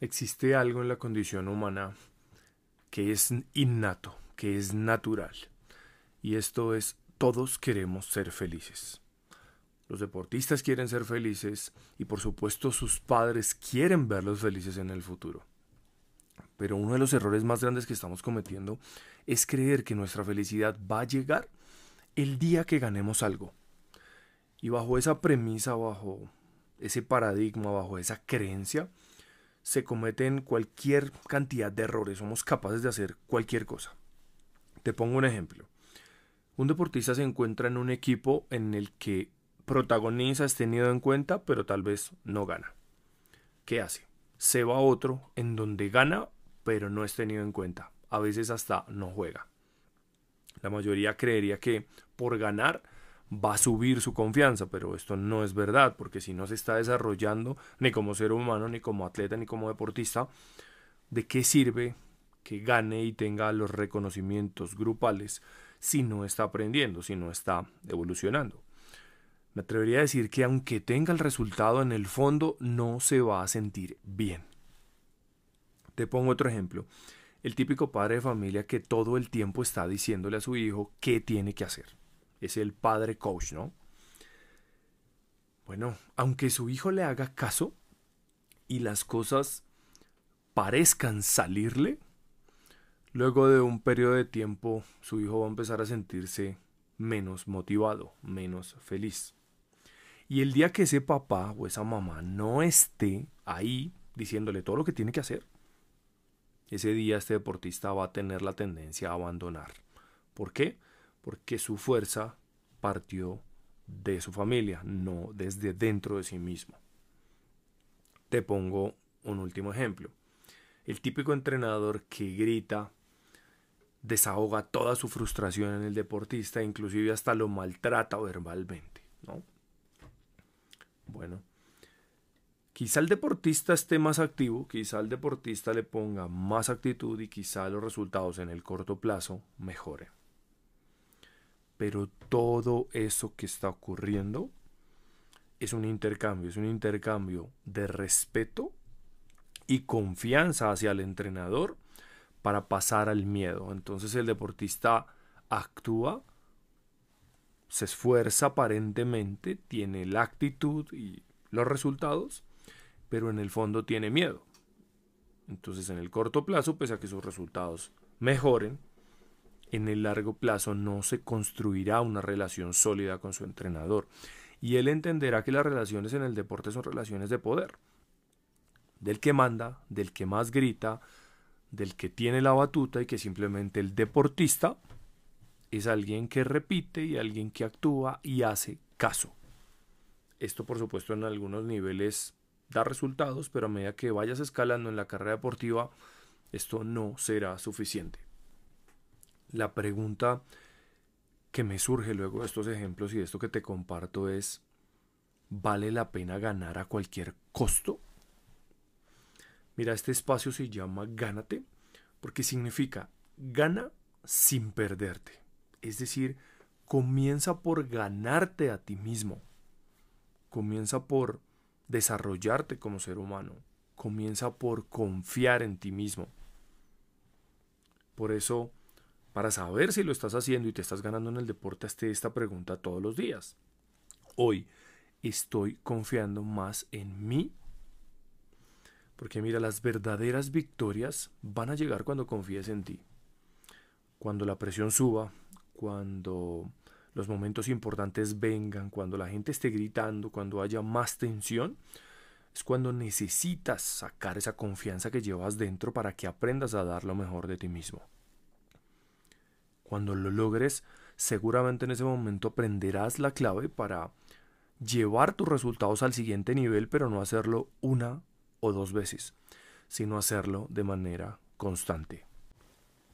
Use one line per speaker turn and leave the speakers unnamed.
Existe algo en la condición humana que es innato, que es natural. Y esto es, todos queremos ser felices. Los deportistas quieren ser felices y por supuesto sus padres quieren verlos felices en el futuro. Pero uno de los errores más grandes que estamos cometiendo es creer que nuestra felicidad va a llegar el día que ganemos algo. Y bajo esa premisa, bajo ese paradigma, bajo esa creencia, se cometen cualquier cantidad de errores, somos capaces de hacer cualquier cosa. Te pongo un ejemplo. Un deportista se encuentra en un equipo en el que protagoniza es tenido en cuenta, pero tal vez no gana. ¿Qué hace? Se va a otro en donde gana, pero no es tenido en cuenta. A veces hasta no juega. La mayoría creería que por ganar va a subir su confianza, pero esto no es verdad, porque si no se está desarrollando ni como ser humano, ni como atleta, ni como deportista, ¿de qué sirve que gane y tenga los reconocimientos grupales si no está aprendiendo, si no está evolucionando? Me atrevería a decir que aunque tenga el resultado en el fondo, no se va a sentir bien. Te pongo otro ejemplo. El típico padre de familia que todo el tiempo está diciéndole a su hijo qué tiene que hacer es el padre coach, ¿no? Bueno, aunque su hijo le haga caso y las cosas parezcan salirle, luego de un periodo de tiempo su hijo va a empezar a sentirse menos motivado, menos feliz. Y el día que ese papá o esa mamá no esté ahí diciéndole todo lo que tiene que hacer, ese día este deportista va a tener la tendencia a abandonar. ¿Por qué? Porque su fuerza partió de su familia, no desde dentro de sí mismo. Te pongo un último ejemplo. El típico entrenador que grita, desahoga toda su frustración en el deportista, inclusive hasta lo maltrata verbalmente, ¿no? Bueno, quizá el deportista esté más activo, quizá el deportista le ponga más actitud y quizá los resultados en el corto plazo mejoren. Pero todo eso que está ocurriendo es un intercambio, es un intercambio de respeto y confianza hacia el entrenador para pasar al miedo. Entonces el deportista actúa, se esfuerza aparentemente, tiene la actitud y los resultados, pero en el fondo tiene miedo. Entonces en el corto plazo, pese a que sus resultados mejoren, en el largo plazo no se construirá una relación sólida con su entrenador. Y él entenderá que las relaciones en el deporte son relaciones de poder. Del que manda, del que más grita, del que tiene la batuta y que simplemente el deportista es alguien que repite y alguien que actúa y hace caso. Esto por supuesto en algunos niveles da resultados, pero a medida que vayas escalando en la carrera deportiva, esto no será suficiente la pregunta que me surge luego de estos ejemplos y de esto que te comparto es, ¿vale la pena ganar a cualquier costo? Mira, este espacio se llama Gánate porque significa gana sin perderte. Es decir, comienza por ganarte a ti mismo. Comienza por desarrollarte como ser humano. Comienza por confiar en ti mismo. Por eso para saber si lo estás haciendo y te estás ganando en el deporte, hazte esta pregunta todos los días. Hoy, ¿estoy confiando más en mí? Porque mira, las verdaderas victorias van a llegar cuando confíes en ti. Cuando la presión suba, cuando los momentos importantes vengan, cuando la gente esté gritando, cuando haya más tensión, es cuando necesitas sacar esa confianza que llevas dentro para que aprendas a dar lo mejor de ti mismo. Cuando lo logres, seguramente en ese momento aprenderás la clave para llevar tus resultados al siguiente nivel, pero no hacerlo una o dos veces, sino hacerlo de manera constante.